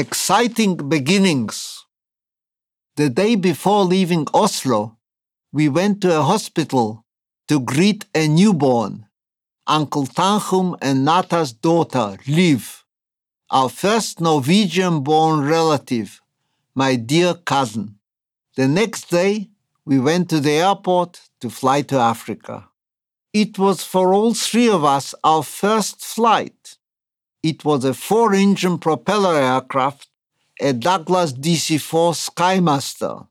exciting beginnings. The day before leaving Oslo, we went to a hospital to greet a newborn, Uncle Tanchum and Nata's daughter, Liv, our first Norwegian born relative, my dear cousin. The next day, we went to the airport to fly to Africa. It was for all three of us our first flight. It was a four engine propeller aircraft, a Douglas DC 4 Skymaster.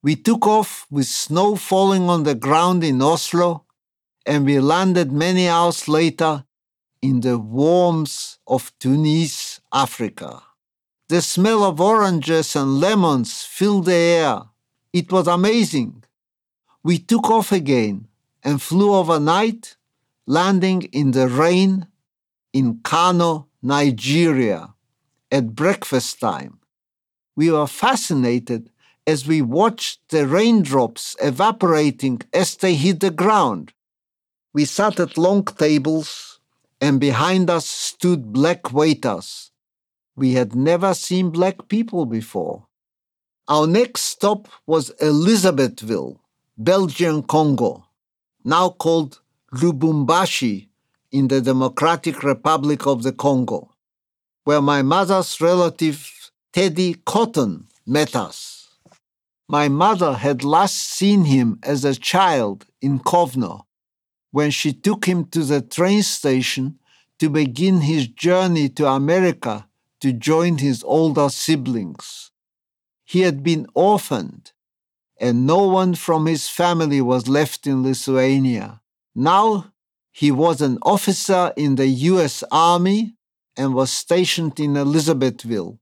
We took off with snow falling on the ground in Oslo, and we landed many hours later in the warmth of Tunis, Africa. The smell of oranges and lemons filled the air. It was amazing. We took off again and flew overnight, landing in the rain in Kano, Nigeria, at breakfast time. We were fascinated as we watched the raindrops evaporating as they hit the ground. We sat at long tables, and behind us stood black waiters. We had never seen black people before. Our next stop was Elizabethville, Belgian Congo, now called Lubumbashi in the Democratic Republic of the Congo, where my mother's relative Teddy Cotton met us. My mother had last seen him as a child in Kovno when she took him to the train station to begin his journey to America to join his older siblings. He had been orphaned, and no one from his family was left in Lithuania. Now he was an officer in the US Army and was stationed in Elizabethville,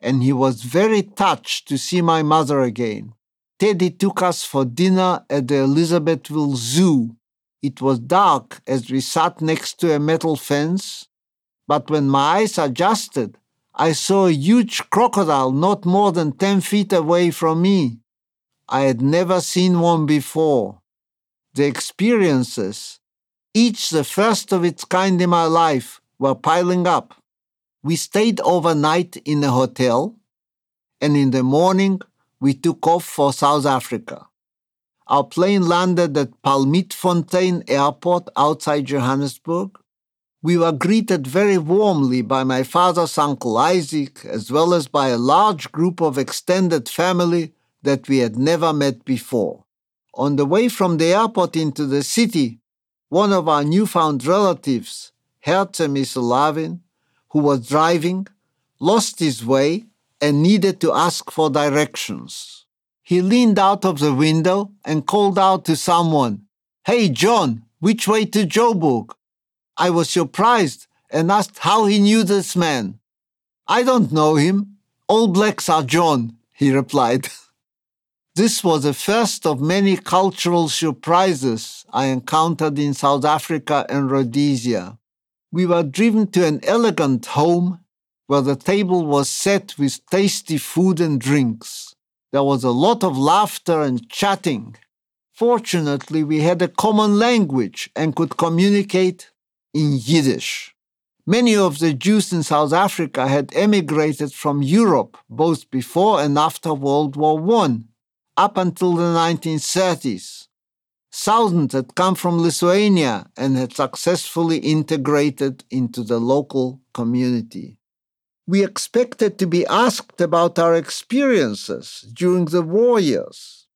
and he was very touched to see my mother again. Teddy took us for dinner at the Elizabethville Zoo. It was dark as we sat next to a metal fence, but when my eyes adjusted, I saw a huge crocodile not more than 10 feet away from me. I had never seen one before. The experiences each the first of its kind in my life, were piling up. We stayed overnight in a hotel, and in the morning we took off for South Africa. Our plane landed at Palmietfontein Airport outside Johannesburg. We were greeted very warmly by my father's uncle Isaac, as well as by a large group of extended family that we had never met before. On the way from the airport into the city, one of our newfound relatives, Herze Miselavin, who was driving, lost his way and needed to ask for directions. He leaned out of the window and called out to someone, Hey, John, which way to Joburg? I was surprised and asked how he knew this man. I don't know him. All blacks are John, he replied. This was the first of many cultural surprises I encountered in South Africa and Rhodesia. We were driven to an elegant home where the table was set with tasty food and drinks. There was a lot of laughter and chatting. Fortunately, we had a common language and could communicate in Yiddish. Many of the Jews in South Africa had emigrated from Europe both before and after World War I up until the 1930s. Thousands had come from Lithuania and had successfully integrated into the local community. We expected to be asked about our experiences during the war years.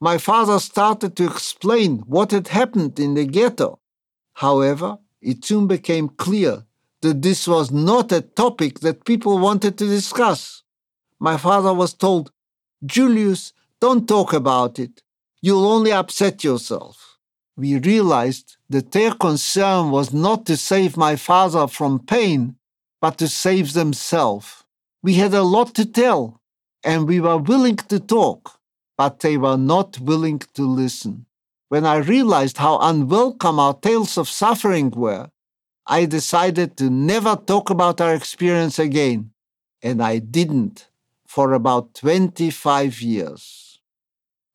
My father started to explain what had happened in the ghetto. However, it soon became clear that this was not a topic that people wanted to discuss. My father was told, Julius, don't talk about it. You'll only upset yourself. We realized that their concern was not to save my father from pain, but to save themselves. We had a lot to tell, and we were willing to talk, but they were not willing to listen. When I realized how unwelcome our tales of suffering were, I decided to never talk about our experience again, and I didn't for about 25 years.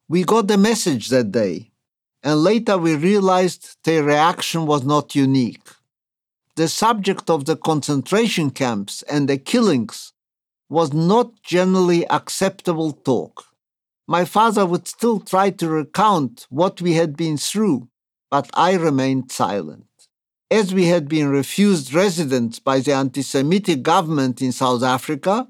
We got the message that day, and later we realized their reaction was not unique. The subject of the concentration camps and the killings was not generally acceptable talk. My father would still try to recount what we had been through, but I remained silent. As we had been refused residence by the anti Semitic government in South Africa,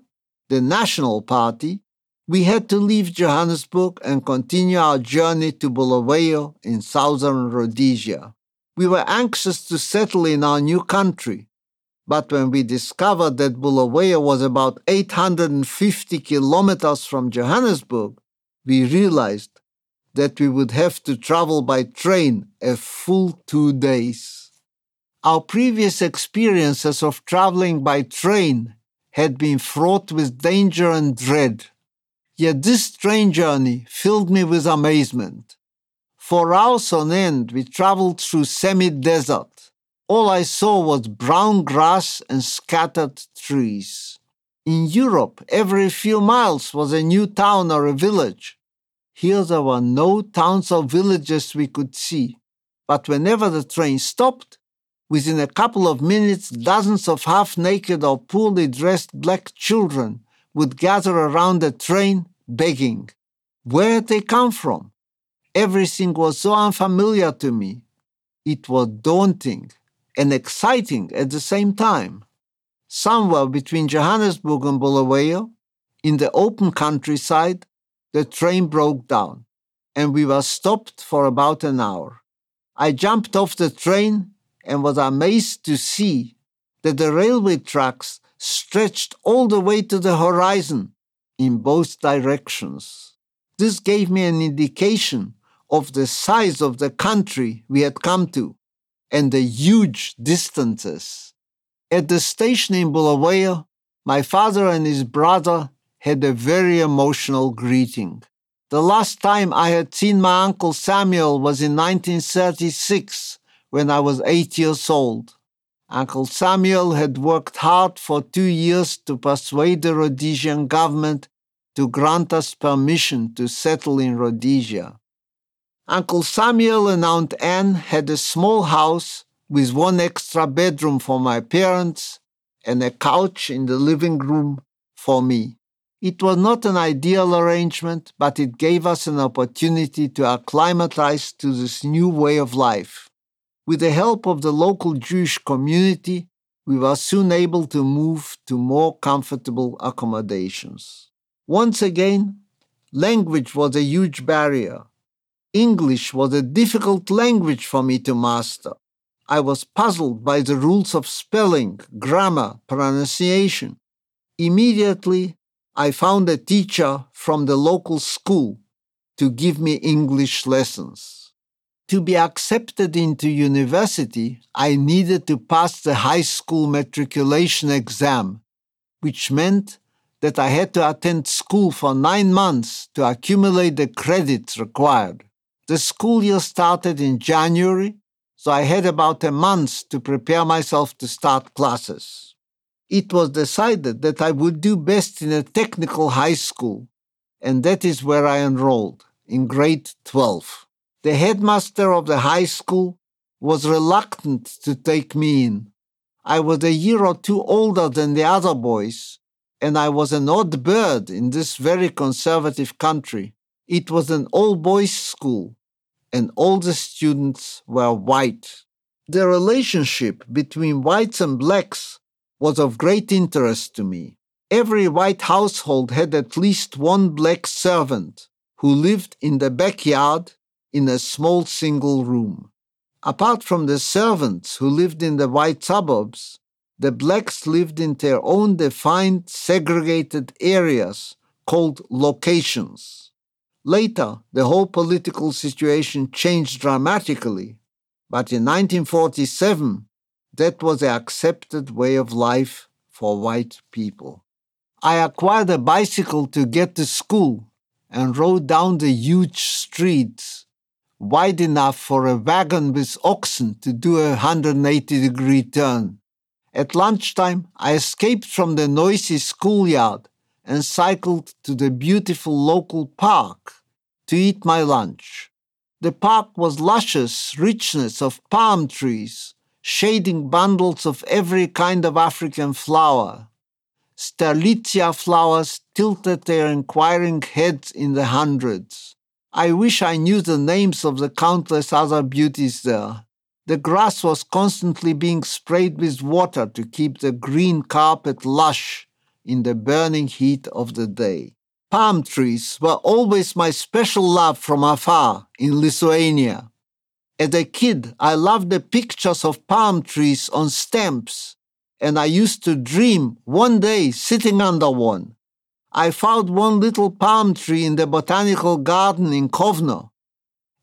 the National Party, we had to leave Johannesburg and continue our journey to Bulawayo in southern Rhodesia. We were anxious to settle in our new country, but when we discovered that Bulawayo was about 850 kilometers from Johannesburg, we realized that we would have to travel by train a full two days. Our previous experiences of traveling by train had been fraught with danger and dread. Yet this train journey filled me with amazement. For hours on end, we traveled through semi desert. All I saw was brown grass and scattered trees. In Europe, every few miles was a new town or a village. Here there were no towns or villages we could see, but whenever the train stopped, within a couple of minutes, dozens of half naked or poorly dressed black children would gather around the train begging. Where they come from? Everything was so unfamiliar to me. It was daunting and exciting at the same time. Somewhere between Johannesburg and Bulawayo, in the open countryside, the train broke down, and we were stopped for about an hour. I jumped off the train and was amazed to see that the railway tracks stretched all the way to the horizon in both directions. This gave me an indication of the size of the country we had come to and the huge distances. At the station in Bulawayo, my father and his brother had a very emotional greeting. The last time I had seen my uncle Samuel was in 1936 when I was eight years old. Uncle Samuel had worked hard for two years to persuade the Rhodesian government to grant us permission to settle in Rhodesia. Uncle Samuel and Aunt Anne had a small house with one extra bedroom for my parents and a couch in the living room for me. It was not an ideal arrangement, but it gave us an opportunity to acclimatize to this new way of life. With the help of the local Jewish community, we were soon able to move to more comfortable accommodations. Once again, language was a huge barrier. English was a difficult language for me to master. I was puzzled by the rules of spelling, grammar, pronunciation. Immediately, I found a teacher from the local school to give me English lessons to be accepted into university, I needed to pass the high school matriculation exam, which meant that I had to attend school for nine months to accumulate the credits required. The school year started in January, so I had about a month to prepare myself to start classes. It was decided that I would do best in a technical high school, and that is where I enrolled, in grade 12 the headmaster of the high school was reluctant to take me in. I was a year or two older than the other boys, and I was an odd bird in this very conservative country. It was an all boys school, and all the students were white. The relationship between whites and blacks was of great interest to me. Every white household had at least one black servant who lived in the backyard in a small single room. Apart from the servants who lived in the white suburbs, the blacks lived in their own defined segregated areas called locations. Later, the whole political situation changed dramatically, but in 1947, that was the accepted way of life for white people. I acquired a bicycle to get to school and rode down the huge streets wide enough for a wagon with oxen to do a 180 degree turn. At lunchtime, I escaped from the noisy schoolyard and cycled to the beautiful local park to eat my lunch. The park was luscious richness of palm trees, shading bundles of every kind of African flower. Strelitzia flowers tilted their inquiring heads in the hundreds. I wish I knew the names of the countless other beauties there. The grass was constantly being sprayed with water to keep the green carpet lush in the burning heat of the day. Palm trees were always my special love from afar in Lithuania. As a kid, I loved the pictures of palm trees on stamps, and I used to dream one day sitting under one. I found one little palm tree in the botanical garden in Kovno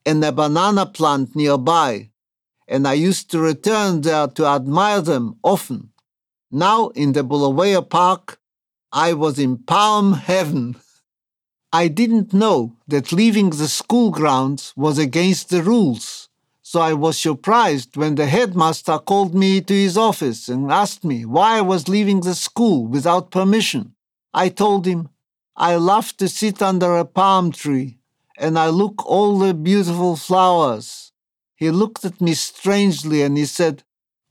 and a banana plant nearby, and I used to return there to admire them often. Now, in the Bulawayo Park, I was in palm heaven. I didn't know that leaving the school grounds was against the rules, so I was surprised when the headmaster called me to his office and asked me why I was leaving the school without permission. I told him, I love to sit under a palm tree and I look all the beautiful flowers. He looked at me strangely and he said,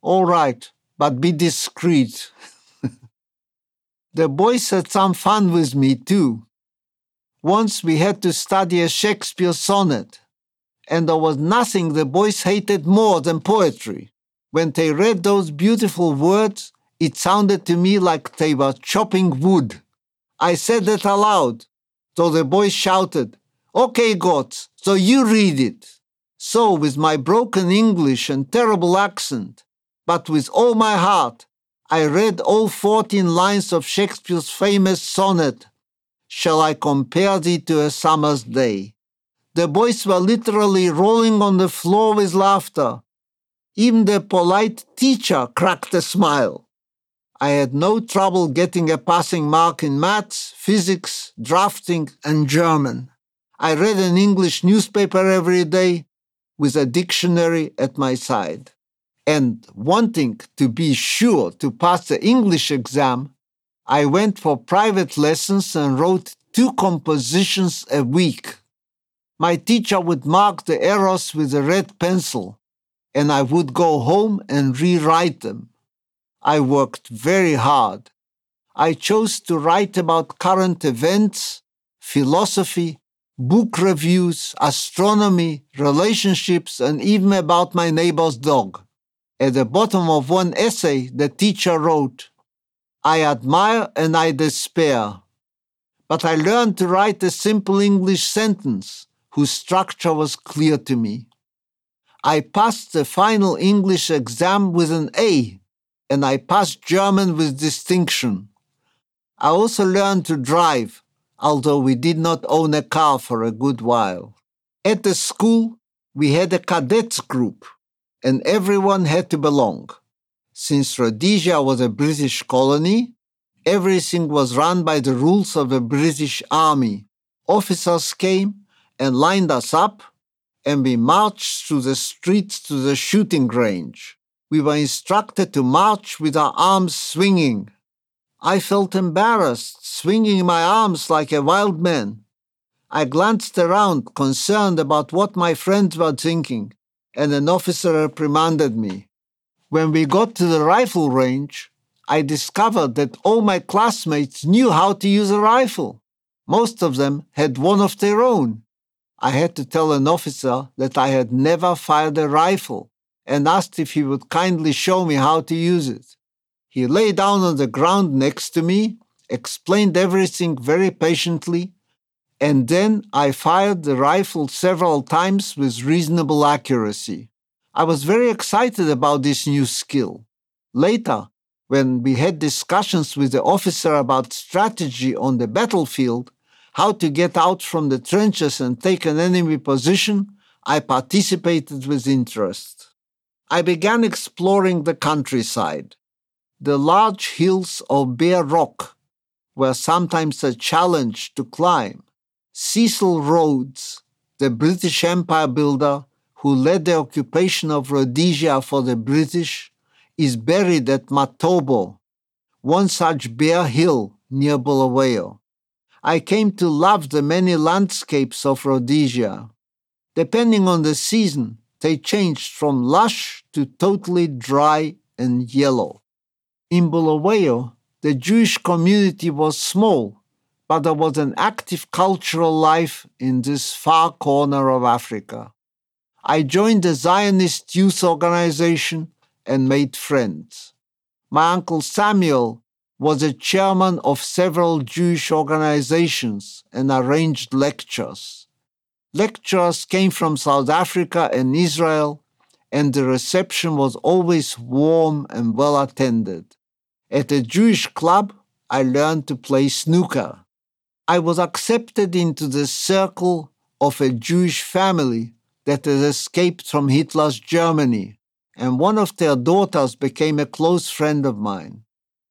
All right, but be discreet. the boys had some fun with me too. Once we had to study a Shakespeare sonnet, and there was nothing the boys hated more than poetry. When they read those beautiful words, it sounded to me like they were chopping wood. I said that aloud, so the boys shouted, Okay, Gotz, so you read it. So, with my broken English and terrible accent, but with all my heart, I read all 14 lines of Shakespeare's famous sonnet, Shall I compare thee to a summer's day? The boys were literally rolling on the floor with laughter. Even the polite teacher cracked a smile. I had no trouble getting a passing mark in maths, physics, drafting, and German. I read an English newspaper every day with a dictionary at my side. And wanting to be sure to pass the English exam, I went for private lessons and wrote two compositions a week. My teacher would mark the errors with a red pencil, and I would go home and rewrite them. I worked very hard. I chose to write about current events, philosophy, book reviews, astronomy, relationships, and even about my neighbor's dog. At the bottom of one essay, the teacher wrote, I admire and I despair. But I learned to write a simple English sentence whose structure was clear to me. I passed the final English exam with an A, and I passed German with distinction. I also learned to drive, although we did not own a car for a good while. At the school, we had a cadets group, and everyone had to belong. Since Rhodesia was a British colony, everything was run by the rules of the British Army. Officers came and lined us up, and we marched through the streets to the shooting range. We were instructed to march with our arms swinging. I felt embarrassed, swinging my arms like a wild man. I glanced around, concerned about what my friends were thinking, and an officer reprimanded me. When we got to the rifle range, I discovered that all my classmates knew how to use a rifle. Most of them had one of their own. I had to tell an officer that I had never fired a rifle and asked if he would kindly show me how to use it. He lay down on the ground next to me, explained everything very patiently, and then I fired the rifle several times with reasonable accuracy. I was very excited about this new skill. Later, when we had discussions with the officer about strategy on the battlefield, how to get out from the trenches and take an enemy position, I participated with interest. I began exploring the countryside. The large hills of bare rock were sometimes a challenge to climb. Cecil Rhodes, the British Empire builder who led the occupation of Rhodesia for the British, is buried at Matobo, one such bare hill near Bulawayo. I came to love the many landscapes of Rhodesia. Depending on the season, they changed from lush to totally dry and yellow. In Bulawayo, the Jewish community was small, but there was an active cultural life in this far corner of Africa. I joined the Zionist youth organization and made friends. My uncle Samuel was a chairman of several Jewish organizations and arranged lectures. Lecturers came from South Africa and Israel, and the reception was always warm and well attended. At a Jewish club, I learned to play snooker. I was accepted into the circle of a Jewish family that had escaped from Hitler's Germany, and one of their daughters became a close friend of mine.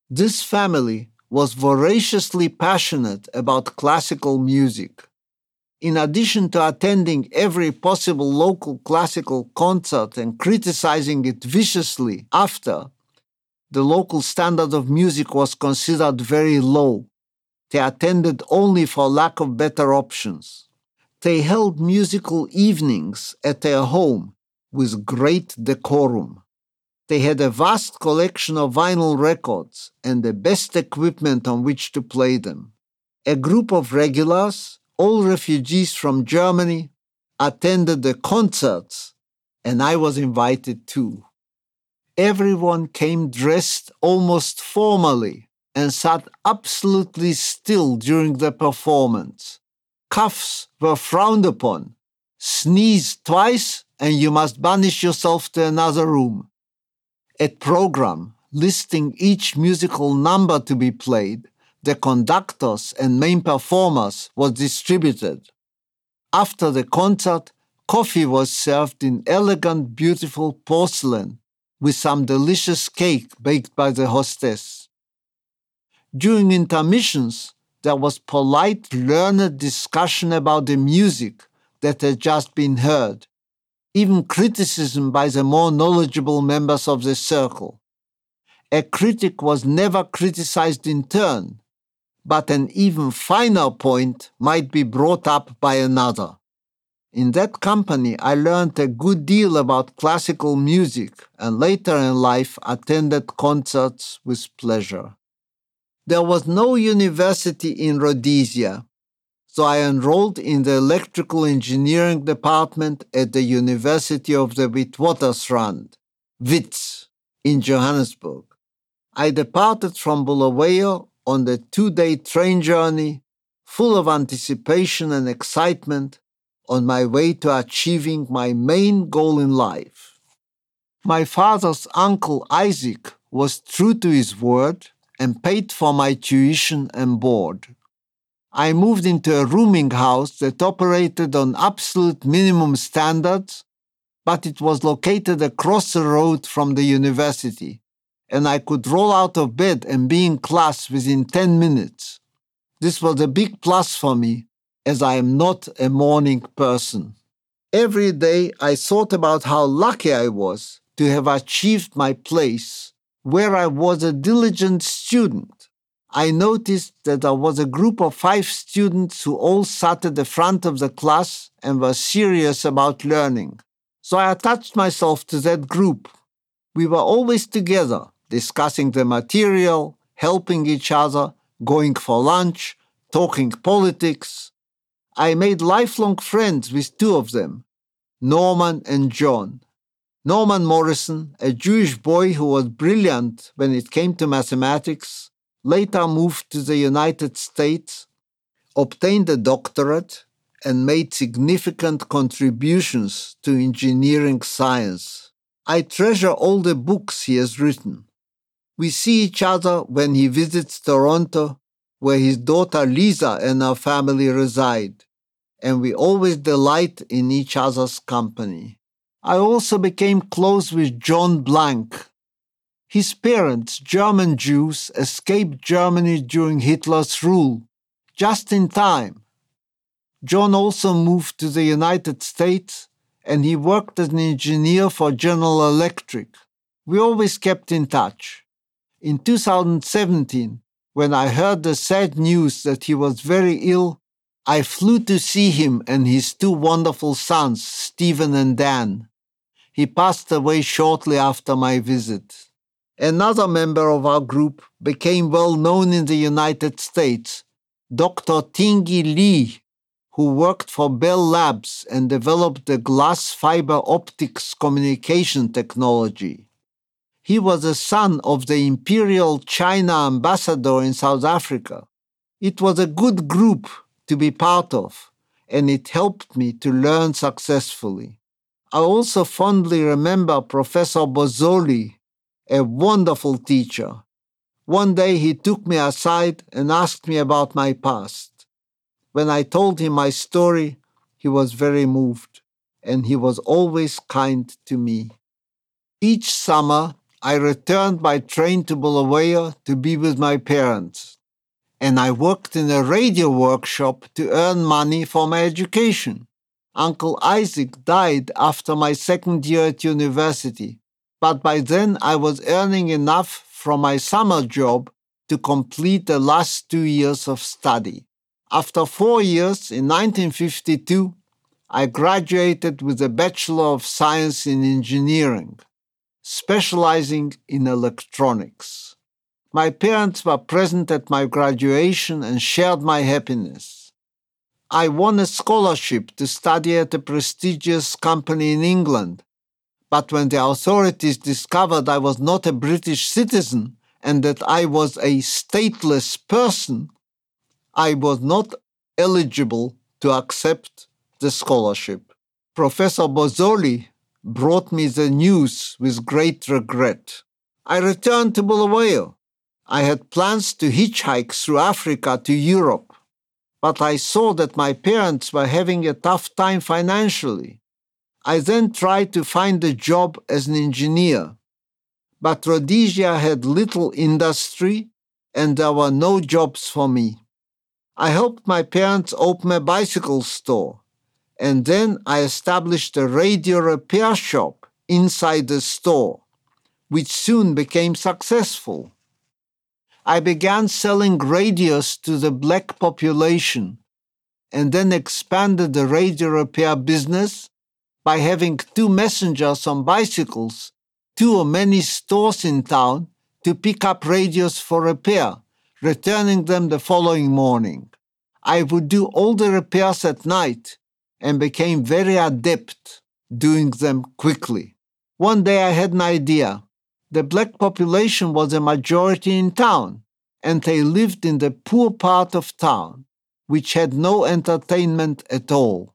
This family was voraciously passionate about classical music. In addition to attending every possible local classical concert and criticizing it viciously after, the local standard of music was considered very low. They attended only for lack of better options. They held musical evenings at their home with great decorum. They had a vast collection of vinyl records and the best equipment on which to play them. A group of regulars, all refugees from Germany, attended the concerts, and I was invited too everyone came dressed almost formally and sat absolutely still during the performance. Cuffs were frowned upon. Sneeze twice and you must banish yourself to another room. A program listing each musical number to be played, the conductors and main performers was distributed. After the concert, coffee was served in elegant, beautiful porcelain with some delicious cake baked by the hostess. During intermissions, there was polite, learned discussion about the music that had just been heard, even criticism by the more knowledgeable members of the circle. A critic was never criticized in turn, but an even finer point might be brought up by another. In that company, I learned a good deal about classical music and later in life attended concerts with pleasure. There was no university in Rhodesia, so I enrolled in the electrical engineering department at the University of the Witwatersrand, WITS, in Johannesburg. I departed from Bulawayo on the two day train journey, full of anticipation and excitement on my way to achieving my main goal in life. My father's uncle Isaac was true to his word and paid for my tuition and board. I moved into a rooming house that operated on absolute minimum standards, but it was located across the road from the university, and I could roll out of bed and be in class within 10 minutes. This was a big plus for me as I am not a morning person. Every day I thought about how lucky I was to have achieved my place where I was a diligent student. I noticed that there was a group of five students who all sat at the front of the class and were serious about learning. So I attached myself to that group. We were always together, discussing the material, helping each other, going for lunch, talking politics. I made lifelong friends with two of them, Norman and John. Norman Morrison, a Jewish boy who was brilliant when it came to mathematics, later moved to the United States, obtained a doctorate, and made significant contributions to engineering science. I treasure all the books he has written. We see each other when he visits Toronto, where his daughter Lisa and her family reside and we always delight in each other's company. I also became close with John Blank. His parents, German Jews, escaped Germany during Hitler's rule, just in time. John also moved to the United States and he worked as an engineer for General Electric. We always kept in touch. In 2017, when I heard the sad news that he was very ill, I flew to see him and his two wonderful sons, Stephen and Dan. He passed away shortly after my visit. Another member of our group became well known in the United States, Dr. Tingye Li, who worked for Bell Labs and developed the glass fiber optics communication technology. He was a son of the Imperial China ambassador in South Africa. It was a good group to be part of, and it helped me to learn successfully. I also fondly remember Professor Bozzoli, a wonderful teacher. One day he took me aside and asked me about my past. When I told him my story, he was very moved, and he was always kind to me. Each summer, I returned by train to Bulawayo to be with my parents, and I worked in a radio workshop to earn money for my education. Uncle Isaac died after my second year at university, but by then I was earning enough from my summer job to complete the last two years of study. After four years, in 1952, I graduated with a Bachelor of Science in Engineering, specializing in electronics. My parents were present at my graduation and shared my happiness. I won a scholarship to study at a prestigious company in England. But when the authorities discovered I was not a British citizen and that I was a stateless person, I was not eligible to accept the scholarship. Professor Bozzoli brought me the news with great regret. I returned to Bulawayo. I had plans to hitchhike through Africa to Europe but I saw that my parents were having a tough time financially. I then tried to find a job as an engineer, but Rhodesia had little industry and there were no jobs for me. I helped my parents open a bicycle store, and then I established a radio repair shop inside the store, which soon became successful. I began selling radios to the black population and then expanded the radio repair business by having two messengers on bicycles, or many stores in town to pick up radios for repair, returning them the following morning. I would do all the repairs at night and became very adept doing them quickly. One day I had an idea the black population was a majority in town, and they lived in the poor part of town, which had no entertainment at all.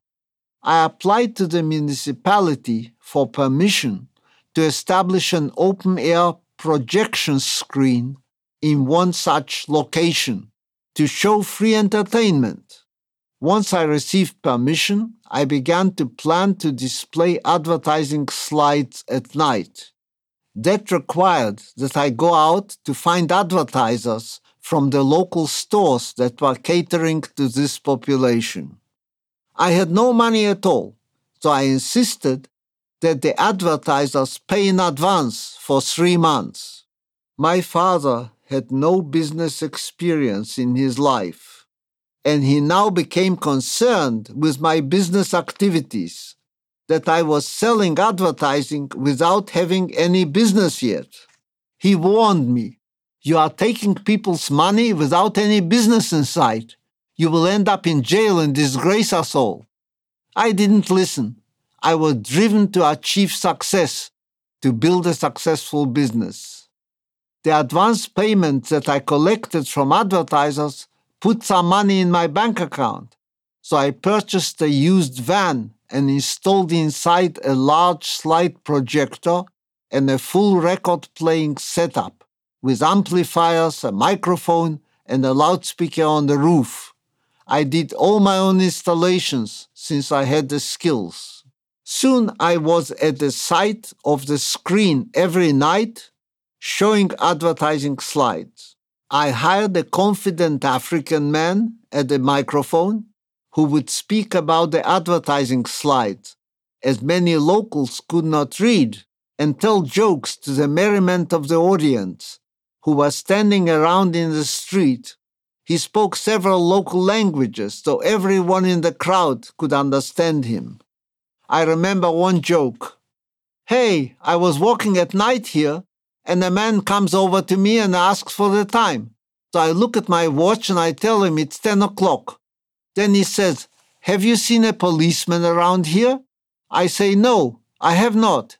I applied to the municipality for permission to establish an open air projection screen in one such location to show free entertainment. Once I received permission, I began to plan to display advertising slides at night. That required that I go out to find advertisers from the local stores that were catering to this population. I had no money at all, so I insisted that the advertisers pay in advance for three months. My father had no business experience in his life, and he now became concerned with my business activities that I was selling advertising without having any business yet. He warned me you are taking people's money without any business in sight. You will end up in jail and disgrace us all. I didn't listen. I was driven to achieve success, to build a successful business. The advance payments that I collected from advertisers put some money in my bank account. So I purchased a used van and installed inside a large slide projector and a full record playing setup with amplifiers, a microphone, and a loudspeaker on the roof. I did all my own installations since I had the skills. Soon I was at the site of the screen every night showing advertising slides. I hired a confident African man at a microphone who would speak about the advertising slides, as many locals could not read, and tell jokes to the merriment of the audience, who were standing around in the street. He spoke several local languages, so everyone in the crowd could understand him. I remember one joke. Hey, I was walking at night here, and a man comes over to me and asks for the time. So I look at my watch and I tell him it's 10 o'clock. Then he says, Have you seen a policeman around here? I say, No, I have not.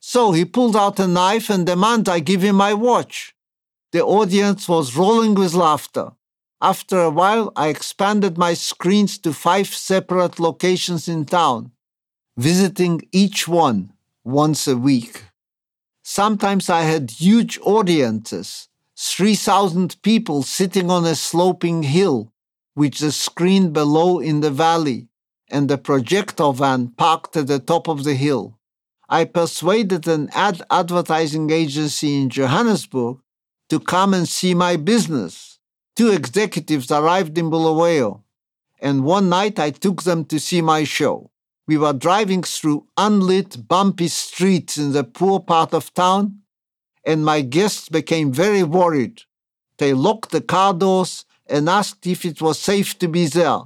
So he pulls out a knife and demands I give him my watch. The audience was rolling with laughter. After a while, I expanded my screens to five separate locations in town, visiting each one once a week. Sometimes I had huge audiences, 3,000 people sitting on a sloping hill, with the screen below in the valley, and the projector van parked at the top of the hill. I persuaded an ad advertising agency in Johannesburg to come and see my business. Two executives arrived in Bulawayo, and one night I took them to see my show. We were driving through unlit, bumpy streets in the poor part of town, and my guests became very worried. They locked the car doors and asked if it was safe to be there.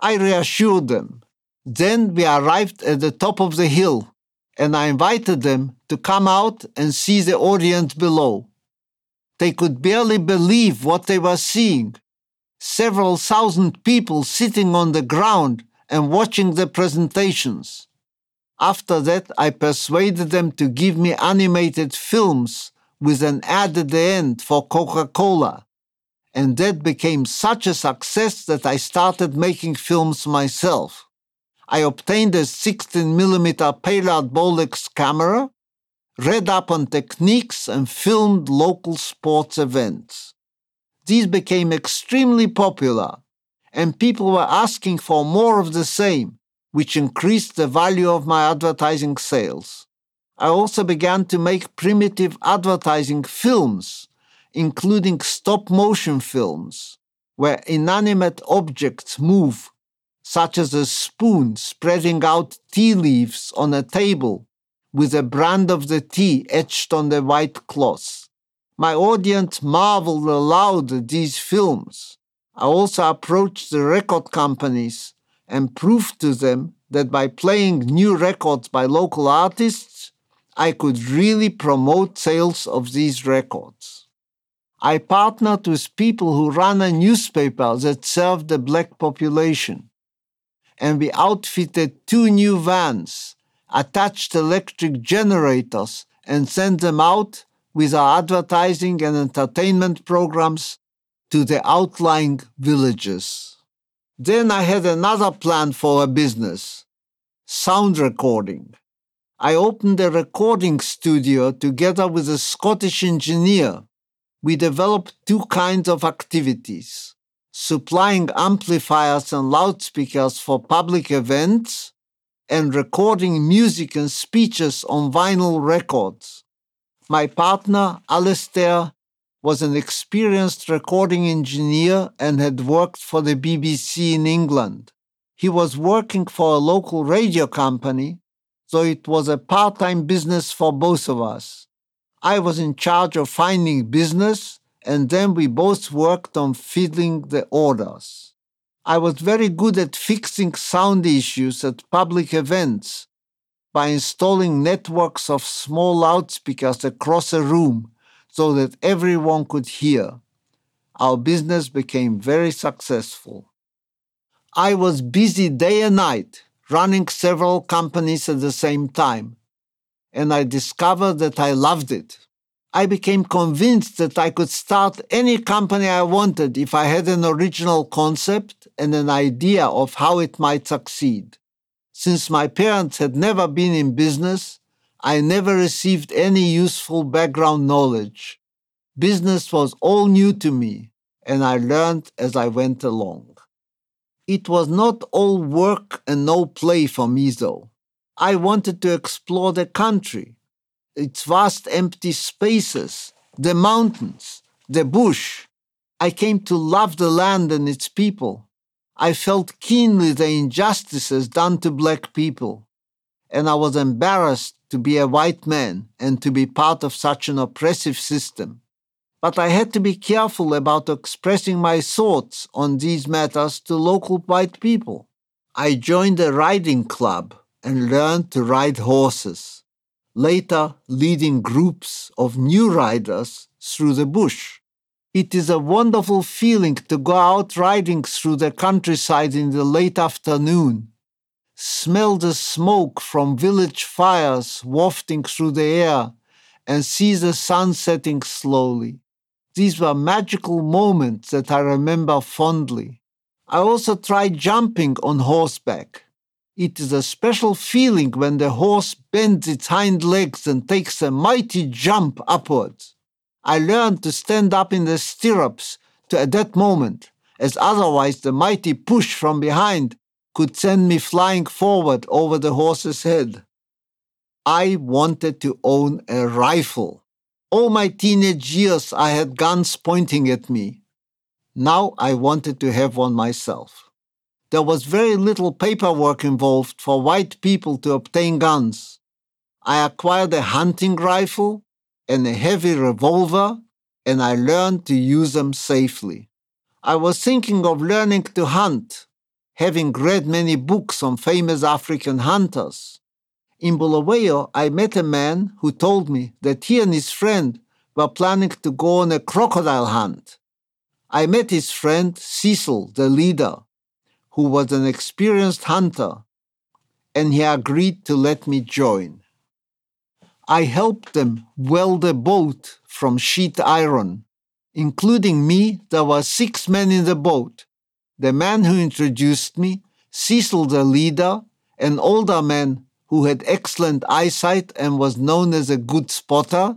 I reassured them. Then we arrived at the top of the hill, and I invited them to come out and see the audience below. They could barely believe what they were seeing. Several thousand people sitting on the ground and watching the presentations. After that, I persuaded them to give me animated films with an ad at the end for Coca Cola. And that became such a success that I started making films myself. I obtained a 16mm Paillard Bolex camera, read up on techniques, and filmed local sports events. These became extremely popular and people were asking for more of the same, which increased the value of my advertising sales. I also began to make primitive advertising films, including stop motion films, where inanimate objects move, such as a spoon spreading out tea leaves on a table with a brand of the tea etched on the white cloth. My audience marveled aloud at these films I also approached the record companies and proved to them that by playing new records by local artists, I could really promote sales of these records. I partnered with people who ran a newspaper that served the black population, and we outfitted two new vans, attached electric generators, and sent them out with our advertising and entertainment programs to the outlying villages. Then I had another plan for a business sound recording. I opened a recording studio together with a Scottish engineer. We developed two kinds of activities supplying amplifiers and loudspeakers for public events and recording music and speeches on vinyl records. My partner, Alistair, was an experienced recording engineer and had worked for the BBC in England. He was working for a local radio company, so it was a part time business for both of us. I was in charge of finding business, and then we both worked on filling the orders. I was very good at fixing sound issues at public events by installing networks of small loudspeakers across a room so that everyone could hear. Our business became very successful. I was busy day and night, running several companies at the same time, and I discovered that I loved it. I became convinced that I could start any company I wanted if I had an original concept and an idea of how it might succeed. Since my parents had never been in business, I never received any useful background knowledge. Business was all new to me, and I learned as I went along. It was not all work and no play for me, though. I wanted to explore the country, its vast empty spaces, the mountains, the bush. I came to love the land and its people. I felt keenly the injustices done to black people, and I was embarrassed to be a white man and to be part of such an oppressive system. But I had to be careful about expressing my thoughts on these matters to local white people. I joined a riding club and learned to ride horses. later leading groups of new riders through the bush. It is a wonderful feeling to go out riding through the countryside in the late afternoon, smell the smoke from village fires wafting through the air, and see the sun setting slowly. These were magical moments that I remember fondly. I also tried jumping on horseback. It is a special feeling when the horse bends its hind legs and takes a mighty jump upwards. I learned to stand up in the stirrups to, at that moment, as otherwise the mighty push from behind could send me flying forward over the horse's head. I wanted to own a rifle. All my teenage years I had guns pointing at me. Now I wanted to have one myself. There was very little paperwork involved for white people to obtain guns. I acquired a hunting rifle and a heavy revolver, and I learned to use them safely. I was thinking of learning to hunt, having read many books on famous African hunters. In Bulawayo, I met a man who told me that he and his friend were planning to go on a crocodile hunt. I met his friend Cecil, the leader, who was an experienced hunter, and he agreed to let me join. I helped them weld a boat from sheet iron. Including me, there were six men in the boat. The man who introduced me, Cecil the leader, an older man who had excellent eyesight and was known as a good spotter,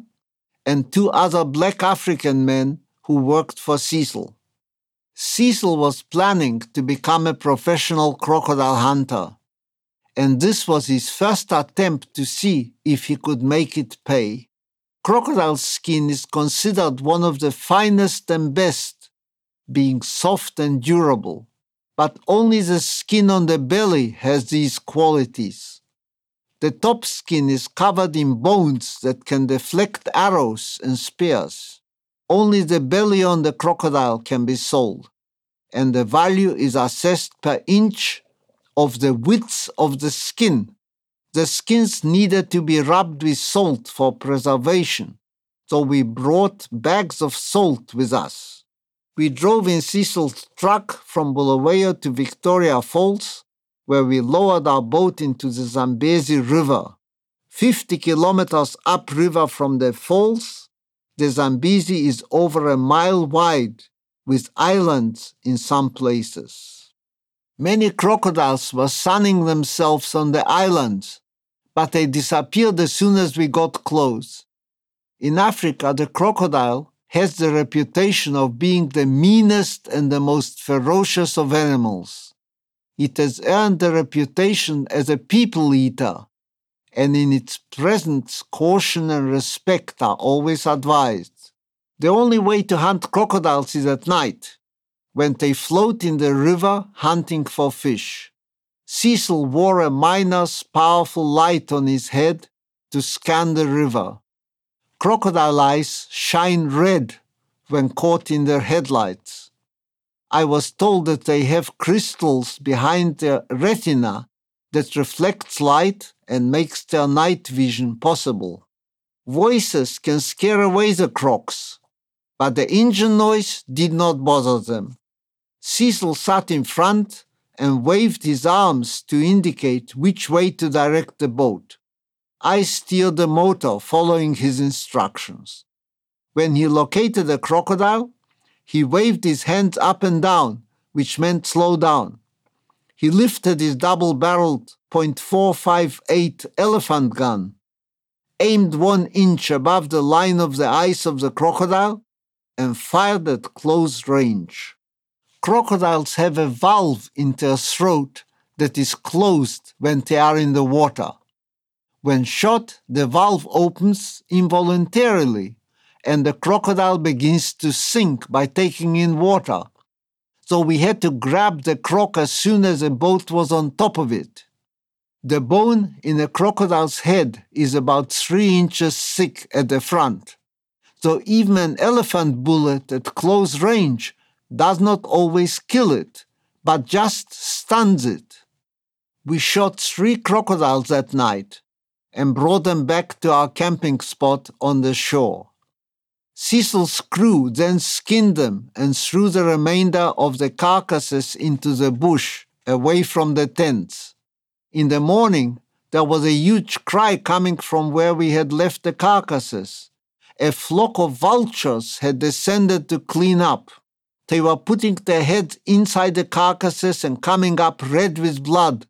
and two other black African men who worked for Cecil. Cecil was planning to become a professional crocodile hunter, and this was his first attempt to see if he could make it pay. Crocodile skin is considered one of the finest and best, being soft and durable, but only the skin on the belly has these qualities. The top skin is covered in bones that can deflect arrows and spears. Only the belly on the crocodile can be sold, and the value is assessed per inch of the width of the skin. The skins needed to be rubbed with salt for preservation, so we brought bags of salt with us. We drove in Cecil's truck from Bulawayo to Victoria Falls where we lowered our boat into the Zambezi River. 50 kilometers upriver from the falls, the Zambezi is over a mile wide with islands in some places. Many crocodiles were sunning themselves on the islands, but they disappeared as soon as we got close. In Africa, the crocodile has the reputation of being the meanest and the most ferocious of animals it has earned the reputation as a people eater, and in its presence, caution and respect are always advised. The only way to hunt crocodiles is at night, when they float in the river hunting for fish. Cecil wore a miner's powerful light on his head to scan the river. Crocodile eyes shine red when caught in their headlights. I was told that they have crystals behind their retina that reflects light and makes their night vision possible. Voices can scare away the crocs, but the engine noise did not bother them. Cecil sat in front and waved his arms to indicate which way to direct the boat. I steered the motor following his instructions. When he located a crocodile, he waved his hands up and down, which meant slow down. He lifted his double barreled .458 elephant gun, aimed one inch above the line of the eyes of the crocodile, and fired at close range. Crocodiles have a valve in their throat that is closed when they are in the water. When shot, the valve opens involuntarily and the crocodile begins to sink by taking in water. So we had to grab the croc as soon as the boat was on top of it. The bone in a crocodile's head is about three inches thick at the front. So even an elephant bullet at close range does not always kill it, but just stuns it. We shot three crocodiles that night, and brought them back to our camping spot on the shore. Cecil's crew then skinned them and threw the remainder of the carcasses into the bush away from the tents. In the morning, there was a huge cry coming from where we had left the carcasses. A flock of vultures had descended to clean up. They were putting their heads inside the carcasses and coming up red with blood,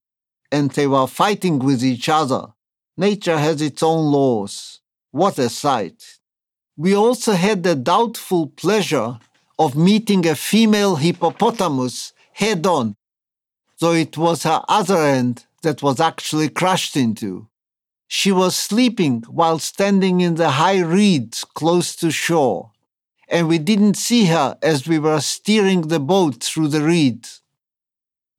and they were fighting with each other. Nature has its own laws. What a sight! We also had the doubtful pleasure of meeting a female hippopotamus head on, though it was her other end that was actually crashed into. She was sleeping while standing in the high reeds close to shore and we didn't see her as we were steering the boat through the reeds.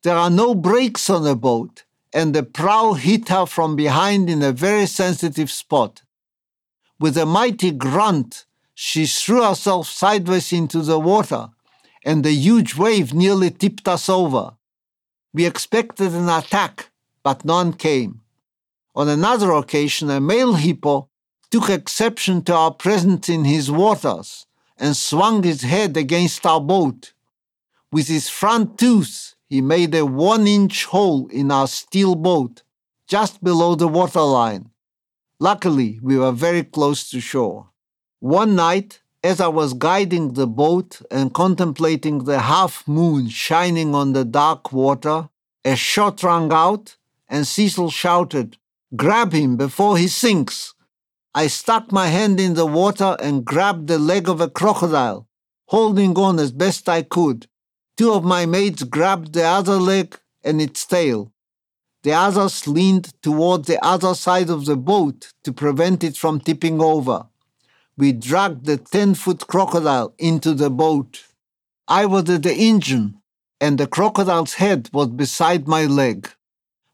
There are no brakes on the boat, and the prow hit her from behind in a very sensitive spot. With a mighty grunt, she threw herself sideways into the water, and the huge wave nearly tipped us over. We expected an attack, but none came. On another occasion, a male hippo took exception to our presence in his waters and swung his head against our boat. With his front tooth, he made a one inch hole in our steel boat, just below the waterline. Luckily, we were very close to shore. One night, as I was guiding the boat and contemplating the half moon shining on the dark water, a shot rang out, and Cecil shouted, Grab him before he sinks! I stuck my hand in the water and grabbed the leg of a crocodile, holding on as best I could. Two of my mates grabbed the other leg and its tail. The others leaned toward the other side of the boat to prevent it from tipping over. We dragged the 10 foot crocodile into the boat. I was at the engine, and the crocodile's head was beside my leg.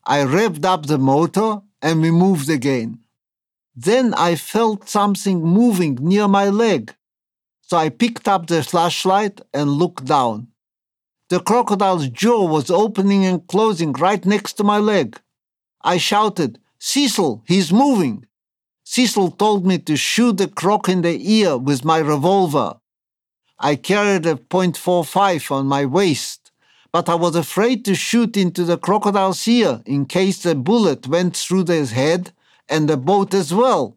I revved up the motor and we moved again. Then I felt something moving near my leg. So I picked up the flashlight and looked down. The crocodile's jaw was opening and closing right next to my leg. I shouted, Cecil, he's moving. Cecil told me to shoot the croc in the ear with my revolver. I carried a .45 on my waist, but I was afraid to shoot into the crocodile's ear in case the bullet went through his head and the boat as well.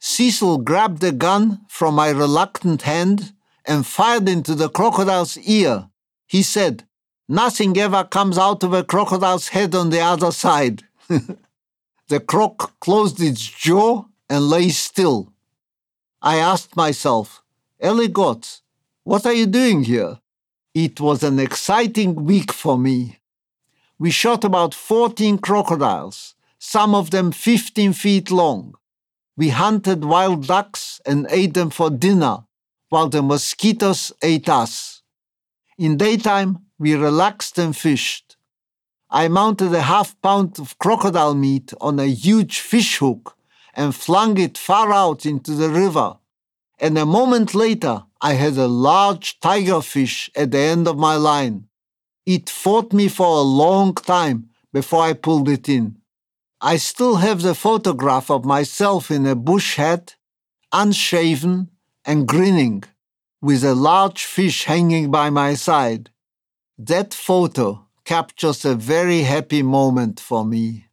Cecil grabbed the gun from my reluctant hand and fired into the crocodile's ear. He said, Nothing ever comes out of a crocodile's head on the other side. the croc closed its jaw and lay still. I asked myself, Elly Gotz, what are you doing here? It was an exciting week for me. We shot about 14 crocodiles some of them 15 feet long. We hunted wild ducks and ate them for dinner, while the mosquitoes ate us. In daytime, we relaxed and fished. I mounted a half pound of crocodile meat on a huge fish hook and flung it far out into the river. And a moment later, I had a large tiger fish at the end of my line. It fought me for a long time before I pulled it in. I still have the photograph of myself in a bush hat, unshaven and grinning, with a large fish hanging by my side. That photo captures a very happy moment for me.